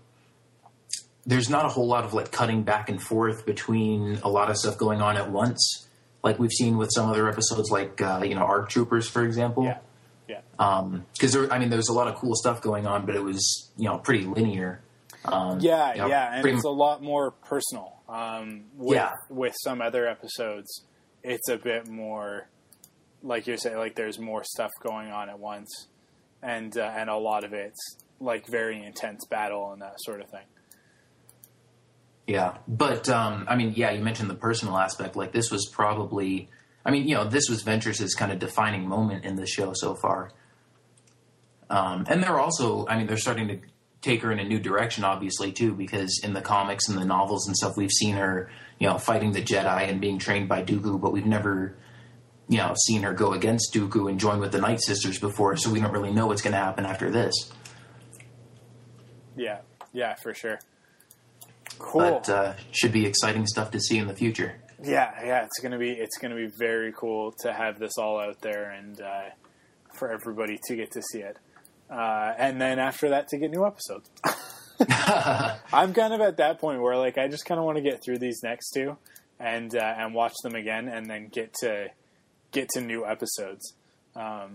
there's not a whole lot of like cutting back and forth between a lot of stuff going on at once, like we've seen with some other episodes, like uh, you know, ARC Troopers, for example. Yeah. Yeah. Because um, there, I mean, there was a lot of cool stuff going on, but it was you know pretty linear. Um, yeah, you know, yeah, and it's m- a lot more personal. Um, with, yeah. With some other episodes, it's a bit more, like you're saying, like there's more stuff going on at once and uh, and a lot of it's like very intense battle and that sort of thing. Yeah, but um, I mean, yeah, you mentioned the personal aspect. Like this was probably, I mean, you know, this was Ventress's kind of defining moment in the show so far. Um, and they're also, I mean, they're starting to take her in a new direction, obviously too, because in the comics and the novels and stuff, we've seen her, you know, fighting the Jedi and being trained by Dooku, but we've never you know, seen her go against Dooku and join with the Night Sisters before, so we don't really know what's going to happen after this. Yeah, yeah, for sure. Cool. But uh, should be exciting stuff to see in the future. Yeah, yeah, it's gonna be it's gonna be very cool to have this all out there and uh, for everybody to get to see it, uh, and then after that to get new episodes. I'm kind of at that point where like I just kind of want to get through these next two and uh, and watch them again, and then get to get to new episodes. Because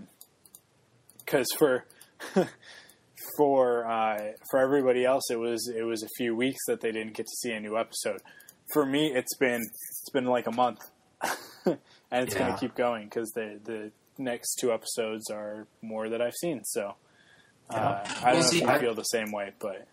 um, for for uh, for everybody else, it was it was a few weeks that they didn't get to see a new episode. For me, it's been it's been like a month, and it's yeah. going to keep going because the the next two episodes are more that I've seen. So uh, yeah. I don't well, know see, if you I, feel the same way, but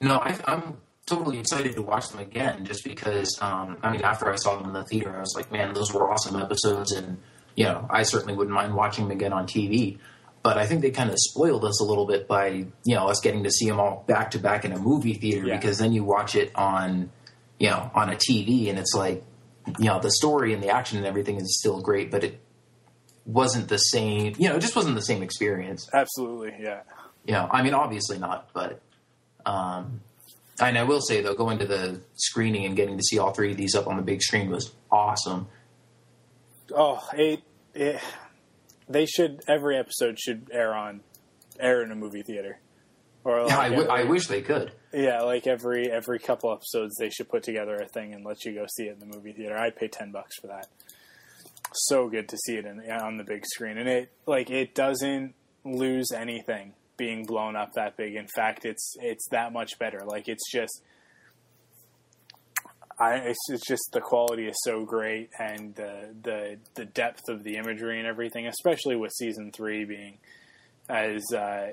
no, I, I'm totally excited to watch them again just because um, I mean after I saw them in the theater I was like man those were awesome episodes and you know I certainly wouldn't mind watching them again on TV but I think they kind of spoiled us a little bit by you know us getting to see them all back to back in a movie theater yeah. because then you watch it on you know on a TV and it's like you know the story and the action and everything is still great but it wasn't the same you know it just wasn't the same experience absolutely yeah you know I mean obviously not but um and I will say though, going to the screening and getting to see all three of these up on the big screen was awesome oh, it, it, they should every episode should air on air in a movie theater. Or like yeah, I, w- I wish they could. Yeah, like every every couple episodes, they should put together a thing and let you go see it in the movie theater. I'd pay ten bucks for that. So good to see it in, on the big screen, and it like it doesn't lose anything being blown up that big. In fact, it's it's that much better. Like it's just. I, it's, it's just the quality is so great and the the the depth of the imagery and everything, especially with season three being as uh,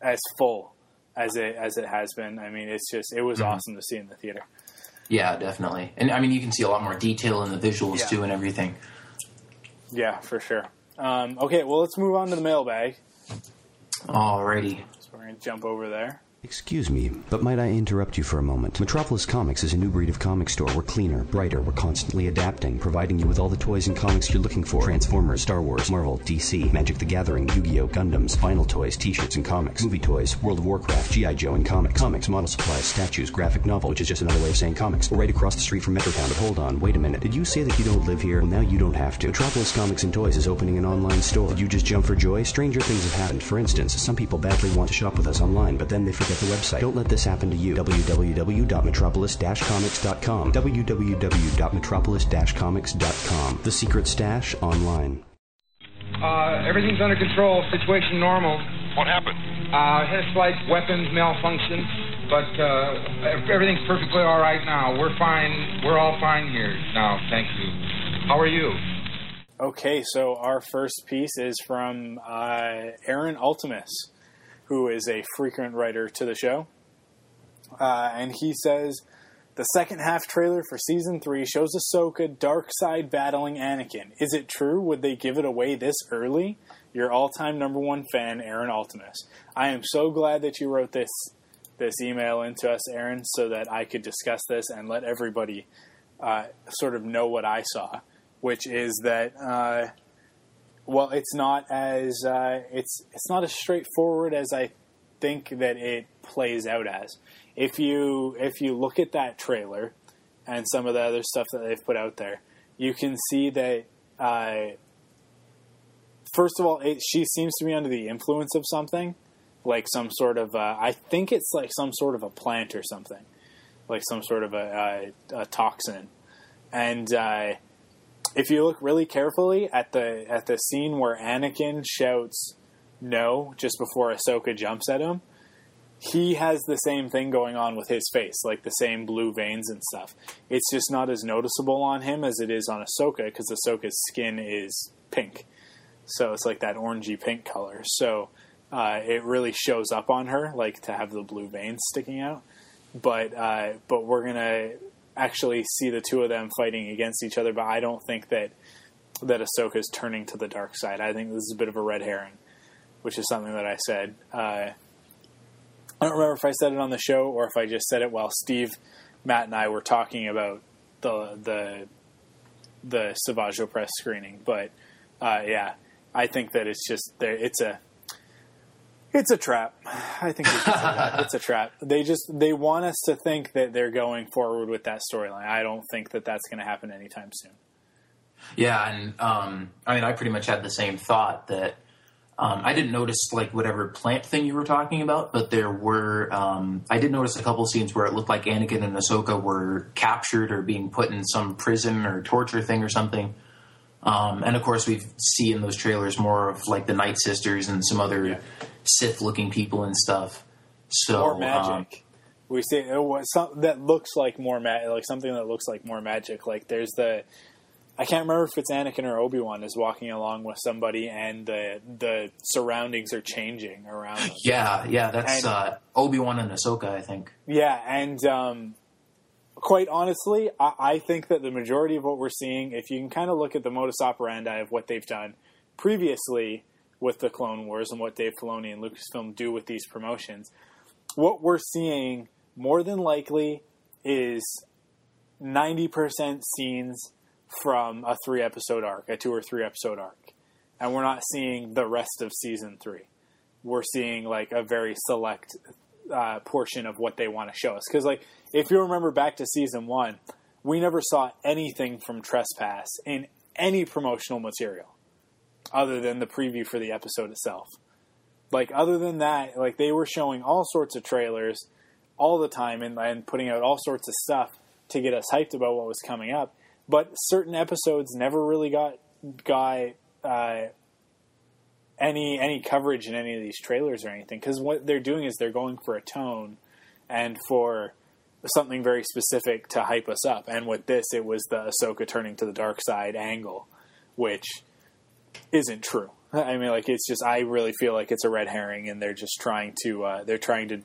as full as it as it has been. I mean, it's just it was mm-hmm. awesome to see in the theater. Yeah, definitely, and I mean you can see a lot more detail in the visuals yeah. too and everything. Yeah, for sure. Um, okay, well let's move on to the mailbag. Alrighty. So we're gonna jump over there. Excuse me, but might I interrupt you for a moment? Metropolis Comics is a new breed of comic store. We're cleaner, brighter, we're constantly adapting, providing you with all the toys and comics you're looking for. Transformers, Star Wars, Marvel, DC, Magic the Gathering, Yu-Gi-Oh, Gundams, vinyl toys, t-shirts and comics, movie toys, World of Warcraft, G.I. Joe and comics, comics, model supplies, statues, graphic novel, which is just another way of saying comics. We're right across the street from Metrotown, but hold on, wait a minute. Did you say that you don't live here? Well, now you don't have to. Metropolis Comics and Toys is opening an online store. Did you just jump for joy? Stranger things have happened. For instance, some people badly want to shop with us online, but then they forget the website. Don't let this happen to you. www.metropolis-comics.com. www.metropolis-comics.com. The Secret Stash online. Uh, everything's under control. Situation normal. What happened? Uh, head flight weapons malfunction, but uh, everything's perfectly all right now. We're fine. We're all fine here now. Thank you. How are you? Okay, so our first piece is from uh, Aaron Ultimus, who is a frequent writer to the show. Uh, and he says the second half trailer for season three shows Ahsoka dark side battling Anakin. Is it true? Would they give it away this early? Your all-time number one fan, Aaron Altimus. I am so glad that you wrote this this email into us, Aaron, so that I could discuss this and let everybody uh, sort of know what I saw, which is that. Uh, well, it's not as uh, it's it's not as straightforward as I think that it plays out as if you if you look at that trailer and some of the other stuff that they've put out there, you can see that. Uh, first of all, it, she seems to be under the influence of something, like some sort of. Uh, I think it's like some sort of a plant or something, like some sort of a, a, a toxin, and. If you look really carefully at the at the scene where Anakin shouts no just before Ahsoka jumps at him, he has the same thing going on with his face, like the same blue veins and stuff. It's just not as noticeable on him as it is on Ahsoka because Ahsoka's skin is pink, so it's like that orangey pink color. So uh, it really shows up on her, like to have the blue veins sticking out. But uh, but we're gonna actually see the two of them fighting against each other. But I don't think that that Ahsoka is turning to the dark side. I think this is a bit of a red herring, which is something that I said. Uh, I don't remember if I said it on the show or if I just said it while Steve, Matt, and I were talking about the the the Savage Opress screening. But uh, yeah, I think that it's just there. it's a it's a trap. I think it's a trap. They just they want us to think that they're going forward with that storyline. I don't think that that's going to happen anytime soon. Yeah, and um, I mean, I pretty much had the same thought that um, I didn't notice like whatever plant thing you were talking about, but there were. Um, I did notice a couple scenes where it looked like Anakin and Ahsoka were captured or being put in some prison or torture thing or something. Um, and of course, we see in those trailers more of like the Night Sisters and some other yeah. Sith-looking people and stuff. So more magic. Um, we see it some, that looks like more ma- like something that looks like more magic. Like there's the I can't remember if it's Anakin or Obi Wan is walking along with somebody, and the the surroundings are changing around. Them. Yeah, yeah, that's uh, Obi Wan and Ahsoka, I think. Yeah, and um, quite honestly, I, I, think that the majority of what we're seeing, if you can kind of look at the modus operandi of what they've done previously with the Clone Wars and what Dave Filoni and Lucasfilm do with these promotions, what we're seeing more than likely is ninety percent scenes from a three episode arc, a two or three episode arc. And we're not seeing the rest of season three. We're seeing like a very select uh, portion of what they want to show us. Because, like, if you remember back to season one, we never saw anything from Trespass in any promotional material other than the preview for the episode itself. Like other than that, like they were showing all sorts of trailers all the time and, and putting out all sorts of stuff to get us hyped about what was coming up. But certain episodes never really got got uh, any any coverage in any of these trailers or anything because what they're doing is they're going for a tone and for something very specific to hype us up. And with this, it was the Ahsoka turning to the dark side angle, which isn't true. I mean, like it's just I really feel like it's a red herring, and they're just trying to uh, they're trying to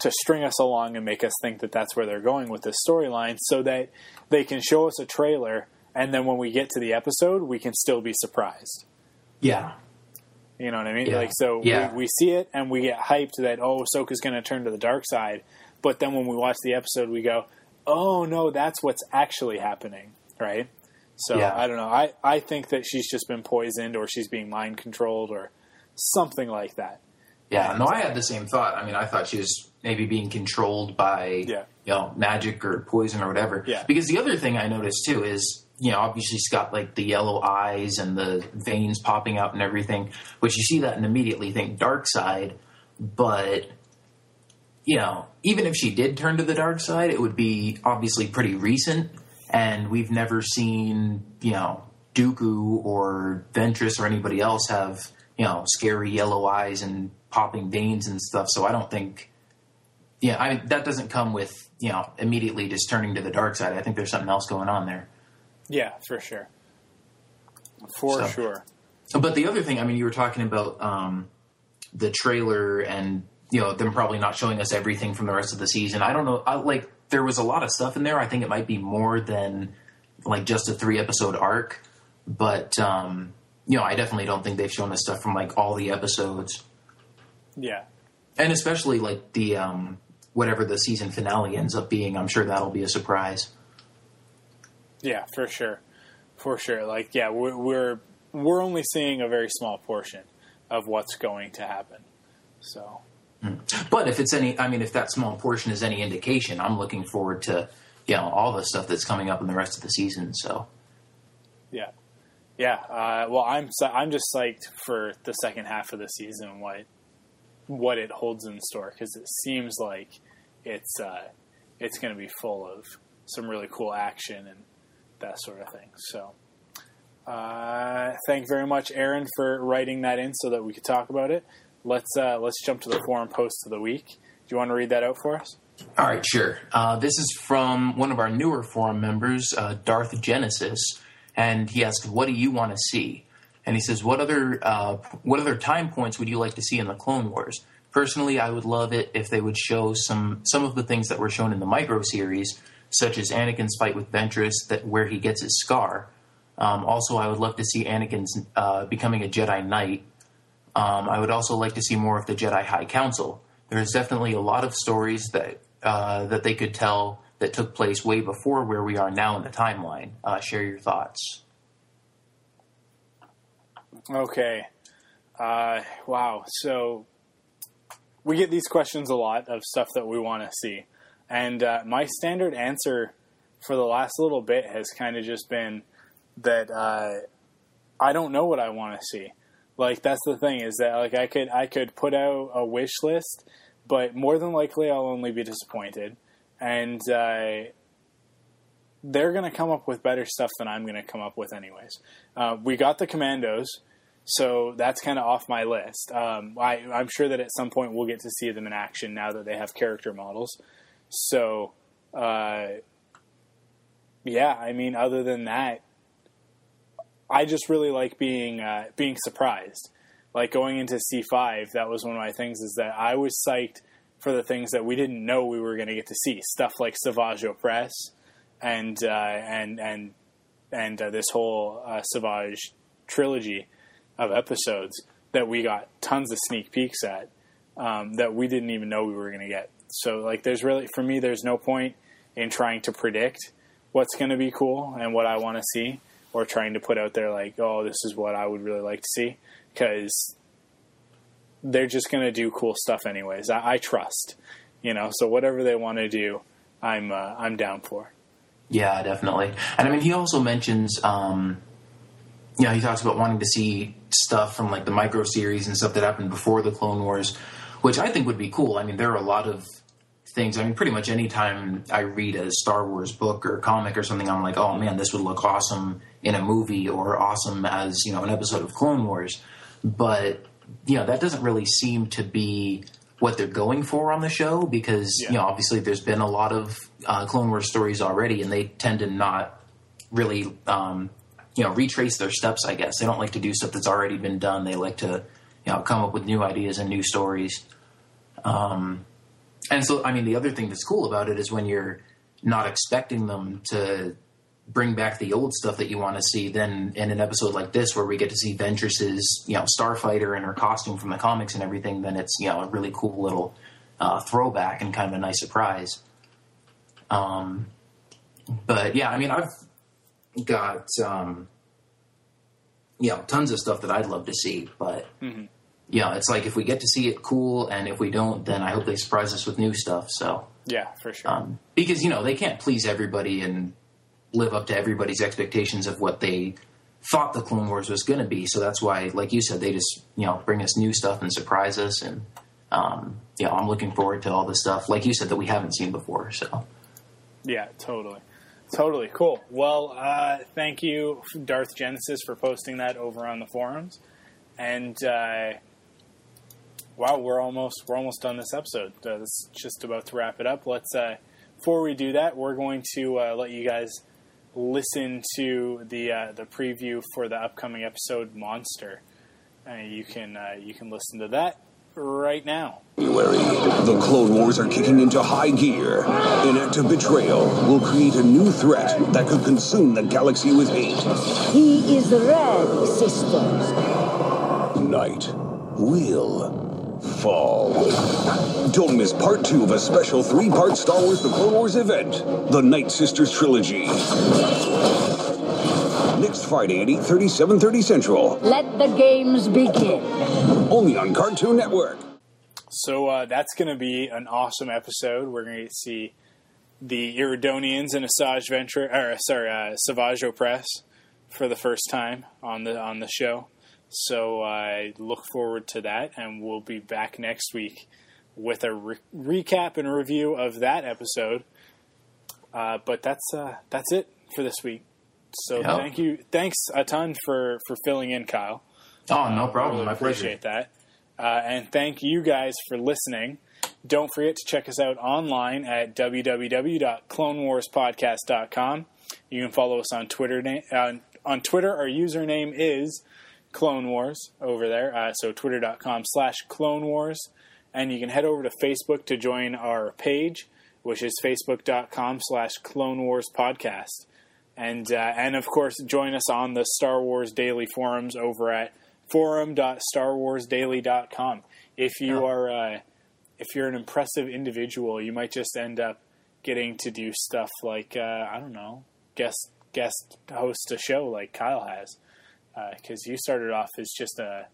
to string us along and make us think that that's where they're going with this storyline, so that they can show us a trailer, and then when we get to the episode, we can still be surprised. Yeah. You know what I mean? Yeah. Like so, Yeah. we, we see it and we get hyped that oh, Ahsoka's going to turn to the dark side, but then when we watch the episode, we go, oh no, that's what's actually happening, right? So Yeah. I don't know. I I think that she's just been poisoned or she's being mind controlled or something like that. Yeah, no, I had the same thought. I mean, I thought she was maybe being controlled by, you know, magic or poison or whatever. Yeah. Because the other thing I noticed too is, you know, obviously she's got like the yellow eyes and the veins popping out and everything, which you see that and immediately think dark side. But, you know, even if she did turn to the dark side, it would be obviously pretty recent. And we've never seen, you know, Dooku or Ventress or anybody else have, you know, scary yellow eyes and popping veins and stuff. So I don't think, yeah, I mean, that doesn't come with, you know, immediately just turning to the dark side. I think there's something else going on there. Yeah, for sure. For So- sure. But the other thing, I mean, you were talking about um, the trailer and you know them probably not showing us everything from the rest of the season. I don't know. I, like there was a lot of stuff in there. I think it might be more than like just a three episode arc. But um, you know, I definitely don't think they've shown us stuff from like all the episodes, Yeah. and especially like the um, whatever the season finale ends up being. I'm sure that'll be a surprise. Yeah, for sure, for sure. Like, yeah, we're we're we're only seeing a very small portion of what's going to happen. So, But if it's any, I mean, if that small portion is any indication, I'm looking forward to you know all the stuff that's coming up in the rest of the season. So. yeah, yeah. Uh, well, I'm I'm just psyched for the second half of the season. What what it holds in store because it seems like it's uh, it's going to be full of some really cool action and that sort of thing. So. Uh, thank you very much, Aaron, for writing that in so that we could talk about it. Let's uh, let's jump to the forum post of the week. Do you want to read that out for us? All right, sure. Uh, this is from one of our newer forum members, uh, Darth Genesis, and he asked, "What do you want to see?" And he says, "What other uh, what other time points would you like to see in the Clone Wars?" Personally, I would love it if they would show some some of the things that were shown in the micro series, such as Anakin's fight with Ventress, that where he gets his scar. Um, also, I would love to see Anakin's uh, becoming a Jedi Knight. Um, I would also like to see more of the Jedi High Council. There's definitely a lot of stories that uh, that they could tell that took place way before where we are now in the timeline. Uh, share your thoughts. Okay. Uh, wow. So we get these questions a lot of stuff that we want to see, and uh, my standard answer for the last little bit has kind of just been that uh, I don't know what I want to see. Like that's the thing is that like I could I could put out a wish list, but more than likely I'll only be disappointed, and uh, they're going to come up with better stuff than I'm going to come up with anyways. Uh, we got the Commandos, so that's kind of off my list. Um, I, I'm sure that at some point we'll get to see them in action now that they have character models. So, uh, yeah, I mean, other than that, I just really like being uh, being surprised. Like going into C5, that was one of my things. Is that I was psyched for the things that we didn't know we were going to get to see. Stuff like Savage Opress and uh, and and and uh, this whole uh, Savage trilogy of episodes that we got tons of sneak peeks at um, that we didn't even know we were going to get. So like, there's really for me, there's no point in trying to predict what's going to be cool and what I want to see, or trying to put out there like, oh, this is what I would really like to see, because they're just going to do cool stuff anyways. I, I trust, you know. So whatever they want to do, I'm uh, I'm down for. Yeah, definitely. And I mean, he also mentions, um, you know, he talks about wanting to see stuff from like the micro series and stuff that happened before the Clone Wars, which I think would be cool. I mean, there are a lot of things. I mean, pretty much anytime I read a Star Wars book or comic or something, I'm like, oh man, this would look awesome in a movie or awesome as you know an episode of Clone Wars. But you know, that doesn't really seem to be what they're going for on the show because yeah. you know obviously there's been a lot of uh, Clone Wars stories already, and they tend to not really um, you know retrace their steps. I guess they don't like to do stuff that's already been done. They like to you know come up with new ideas and new stories. Um, and so, I mean, the other thing that's cool about it is when you're not expecting them to bring back the old stuff that you want to see. Then in an episode like this, where we get to see Ventress's, you know, starfighter and her costume from the comics and everything, then it's you know a really cool little uh, throwback and kind of a nice surprise. Um, but yeah, I mean, I've got um, you know tons of stuff that I'd love to see, but. Mm-hmm. You know, it's like if we get to see it, cool, and if we don't, then I hope they surprise us with new stuff. So yeah, for sure. Um, because you know they can't please everybody, and live up to everybody's expectations of what they thought the Clone Wars was going to be. So that's why, like you said, they just you know bring us new stuff and surprise us. And um, you know, I'm looking forward to all the stuff, like you said, that we haven't seen before. So yeah, totally. Totally cool. Well, uh, thank you, Darth Genesis, for posting that over on the forums. And uh, wow, we're almost we're almost done this episode. Uh, it's just about to wrap it up. Let's uh, before we do that, we're going to uh, let you guys listen to the uh, the preview for the upcoming episode Monster. Uh, you can uh, you can listen to that right now. The Clone Wars are kicking into high gear. An act of betrayal will create a new threat that could consume the galaxy with hate. He is ready, sisters. Night will fall. Don't miss part two of a special three-part Star Wars The Clone Wars event, the Night Sisters Trilogy. Next Friday at 8.30, 7.30 Central. Let the games begin. Only on Cartoon Network. So uh, that's going to be an awesome episode. We're going to see the Iridonians and Asajj Ventress, or sorry, uh, Savage Opress for the first time on the on the show. So I look forward to that, and we'll be back next week with a re- recap and review of that episode. Uh, but that's uh, that's it for this week. So thank you, thanks a ton for for filling in, Kyle. Oh, no problem. Really I appreciate that, uh, and thank you guys for listening. Don't forget to check us out online at www.clonewarspodcast.com. You can follow us on Twitter. Na- on Twitter, our username is Clone Wars over there. Uh, so twitter.com slash Clone Wars. And you can head over to Facebook to join our page, which is facebook.com slash Clone Wars Podcast. And, uh, and of course, join us on the Star Wars Daily forums over at forum.starwarsdaily.com. If you are, uh, if you're an impressive individual, you might just end up getting to do stuff like, uh, I don't know, guest, guest host a show like Kyle has because uh, you started off as just a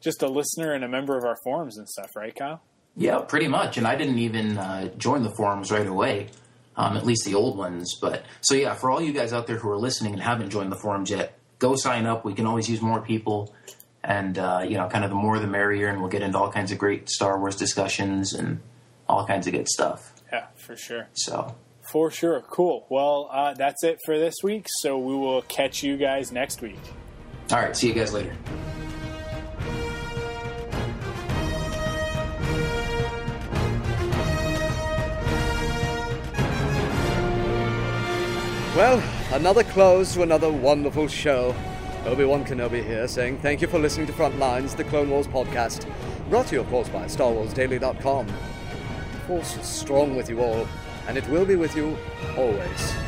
just a listener and a member of our forums and stuff, right, Kyle? Yeah, pretty much. And I didn't even uh, join the forums right away, um, at least the old ones. But so yeah, for all you guys out there who are listening and haven't joined the forums yet, go sign up. We can always use more people, and uh, you know, kind of the more the merrier. And we'll get into all kinds of great Star Wars discussions and all kinds of good stuff. Yeah, for sure. So for sure. Cool. Well, uh, that's it for this week. So we will catch you guys next week. All right. See you guys later. Well, another close to another wonderful show. Obi-Wan Kenobi here saying thank you for listening to Frontlines, the Clone Wars podcast, brought to you, of course, by StarWarsDaily.com. The Force is strong with you all and it will be with you always.